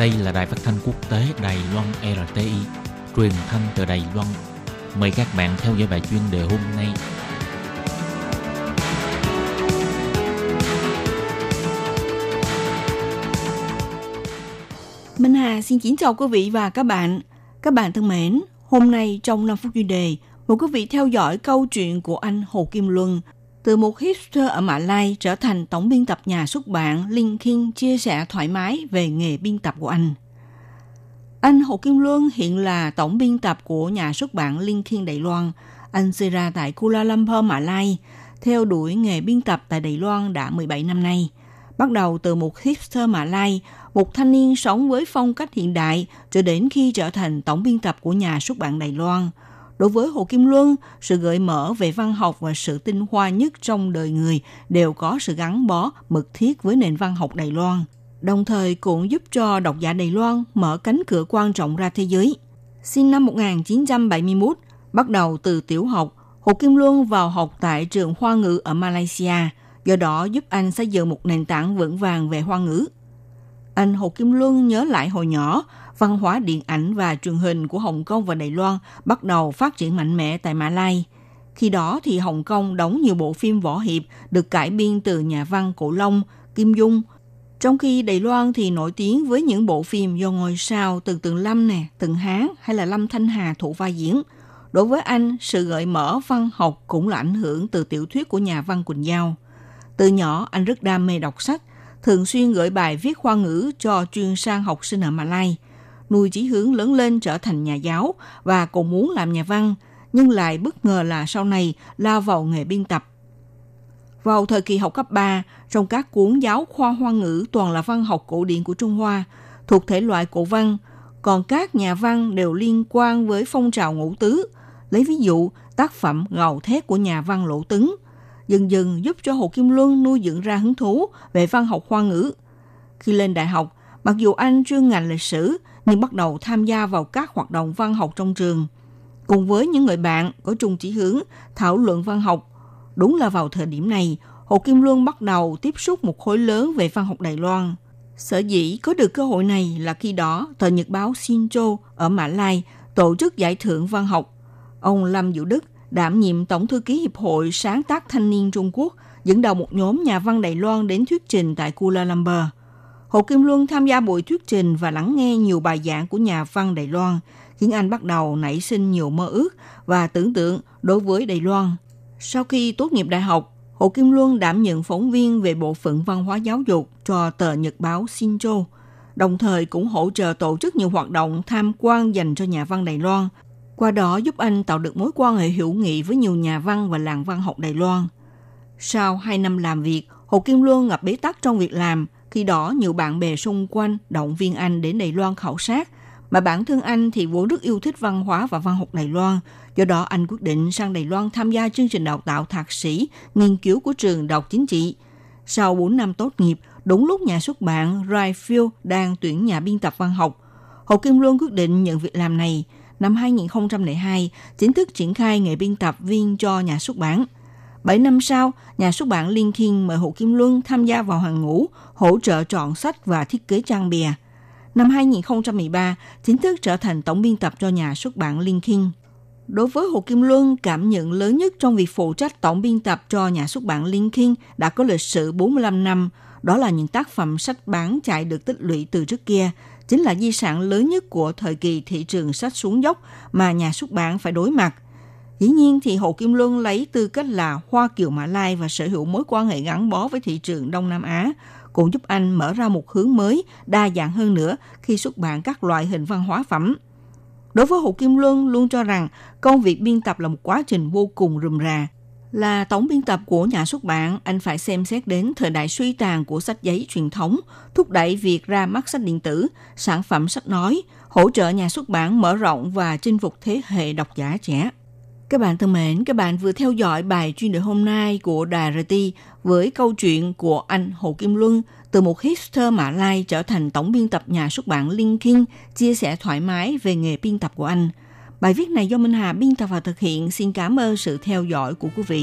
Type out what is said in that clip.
Đây là đài phát thanh quốc tế Đài Loan RTI, truyền thanh từ Đài Loan. Mời các bạn theo dõi bài chuyên đề hôm nay. Minh Hà xin kính chào quý vị và các bạn. Các bạn thân mến, hôm nay trong 5 phút chuyên đề, mời quý vị theo dõi câu chuyện của anh Hồ Kim Luân, từ một hipster ở Mã Lai trở thành tổng biên tập nhà xuất bản Linh Kinh chia sẻ thoải mái về nghề biên tập của anh. Anh Hồ Kim Luân hiện là tổng biên tập của nhà xuất bản Linh Kinh Đài Loan. Anh sinh ra tại Kuala Lumpur, Mã Lai, theo đuổi nghề biên tập tại Đài Loan đã 17 năm nay. Bắt đầu từ một hipster Mã Lai, một thanh niên sống với phong cách hiện đại cho đến khi trở thành tổng biên tập của nhà xuất bản Đài Loan – Đối với Hồ Kim Luân, sự gợi mở về văn học và sự tinh hoa nhất trong đời người đều có sự gắn bó mật thiết với nền văn học Đài Loan, đồng thời cũng giúp cho độc giả Đài Loan mở cánh cửa quan trọng ra thế giới. Sinh năm 1971, bắt đầu từ tiểu học, Hồ Kim Luân vào học tại trường Hoa ngữ ở Malaysia, do đó giúp anh xây dựng một nền tảng vững vàng về Hoa ngữ. Anh Hồ Kim Luân nhớ lại hồi nhỏ, văn hóa điện ảnh và truyền hình của Hồng Kông và Đài Loan bắt đầu phát triển mạnh mẽ tại Mã Lai. Khi đó thì Hồng Kông đóng nhiều bộ phim võ hiệp được cải biên từ nhà văn Cổ Long, Kim Dung. Trong khi Đài Loan thì nổi tiếng với những bộ phim do ngôi sao từ Tường Lâm nè, Tường Hán hay là Lâm Thanh Hà thủ vai diễn. Đối với anh, sự gợi mở văn học cũng là ảnh hưởng từ tiểu thuyết của nhà văn Quỳnh Giao. Từ nhỏ, anh rất đam mê đọc sách, thường xuyên gửi bài viết khoa ngữ cho chuyên sang học sinh ở malaysia – nuôi chí hướng lớn lên trở thành nhà giáo và cũng muốn làm nhà văn, nhưng lại bất ngờ là sau này lao vào nghề biên tập. Vào thời kỳ học cấp 3, trong các cuốn giáo khoa hoa ngữ toàn là văn học cổ điển của Trung Hoa, thuộc thể loại cổ văn, còn các nhà văn đều liên quan với phong trào ngũ tứ. Lấy ví dụ, tác phẩm Ngầu thét của nhà văn Lỗ Tứng, dần dần giúp cho Hồ Kim Luân nuôi dưỡng ra hứng thú về văn học hoa ngữ. Khi lên đại học, mặc dù anh chuyên ngành lịch sử, nhưng bắt đầu tham gia vào các hoạt động văn học trong trường. Cùng với những người bạn có chung chỉ hướng thảo luận văn học, đúng là vào thời điểm này, Hồ Kim Luân bắt đầu tiếp xúc một khối lớn về văn học Đài Loan. Sở dĩ có được cơ hội này là khi đó tờ nhật báo Sincho ở Mã Lai tổ chức giải thưởng văn học. Ông Lâm diệu Đức đảm nhiệm Tổng thư ký Hiệp hội Sáng tác Thanh niên Trung Quốc, dẫn đầu một nhóm nhà văn Đài Loan đến thuyết trình tại Kuala Lumpur – Hồ Kim Luân tham gia buổi thuyết trình và lắng nghe nhiều bài giảng của nhà văn Đài Loan, khiến anh bắt đầu nảy sinh nhiều mơ ước và tưởng tượng đối với Đài Loan. Sau khi tốt nghiệp đại học, Hồ Kim Luân đảm nhận phóng viên về bộ phận văn hóa giáo dục cho tờ nhật báo Shinjo, đồng thời cũng hỗ trợ tổ chức nhiều hoạt động tham quan dành cho nhà văn Đài Loan. Qua đó giúp anh tạo được mối quan hệ hữu nghị với nhiều nhà văn và làng văn học Đài Loan. Sau 2 năm làm việc, Hồ Kim Luân gặp bế tắc trong việc làm – khi đó, nhiều bạn bè xung quanh động viên anh đến Đài Loan khảo sát, mà bản thân anh thì vốn rất yêu thích văn hóa và văn học Đài Loan. Do đó, anh quyết định sang Đài Loan tham gia chương trình đào tạo thạc sĩ, nghiên cứu của trường đọc chính trị. Sau 4 năm tốt nghiệp, đúng lúc nhà xuất bản Rayfield đang tuyển nhà biên tập văn học, Hồ Kim Luân quyết định nhận việc làm này. Năm 2002, chính thức triển khai nghề biên tập viên cho nhà xuất bản – 7 năm sau, nhà xuất bản Liên Thiên mời Hồ Kim Luân tham gia vào hàng ngũ, hỗ trợ chọn sách và thiết kế trang bìa. Năm 2013, chính thức trở thành tổng biên tập cho nhà xuất bản Liên Thiên. Đối với Hồ Kim Luân, cảm nhận lớn nhất trong việc phụ trách tổng biên tập cho nhà xuất bản Liên Thiên đã có lịch sử 45 năm. Đó là những tác phẩm sách bán chạy được tích lũy từ trước kia, chính là di sản lớn nhất của thời kỳ thị trường sách xuống dốc mà nhà xuất bản phải đối mặt – Dĩ nhiên thì Hồ Kim Luân lấy tư cách là Hoa Kiều Mã Lai và sở hữu mối quan hệ gắn bó với thị trường Đông Nam Á, cũng giúp anh mở ra một hướng mới, đa dạng hơn nữa khi xuất bản các loại hình văn hóa phẩm. Đối với Hồ Kim Luân luôn cho rằng công việc biên tập là một quá trình vô cùng rườm rà. Là tổng biên tập của nhà xuất bản, anh phải xem xét đến thời đại suy tàn của sách giấy truyền thống, thúc đẩy việc ra mắt sách điện tử, sản phẩm sách nói, hỗ trợ nhà xuất bản mở rộng và chinh phục thế hệ độc giả trẻ. Các bạn thân mến, các bạn vừa theo dõi bài chuyên đề hôm nay của Đài RT với câu chuyện của anh Hồ Kim Luân từ một hipster Mã Lai trở thành tổng biên tập nhà xuất bản Linh chia sẻ thoải mái về nghề biên tập của anh. Bài viết này do Minh Hà biên tập và thực hiện. Xin cảm ơn sự theo dõi của quý vị.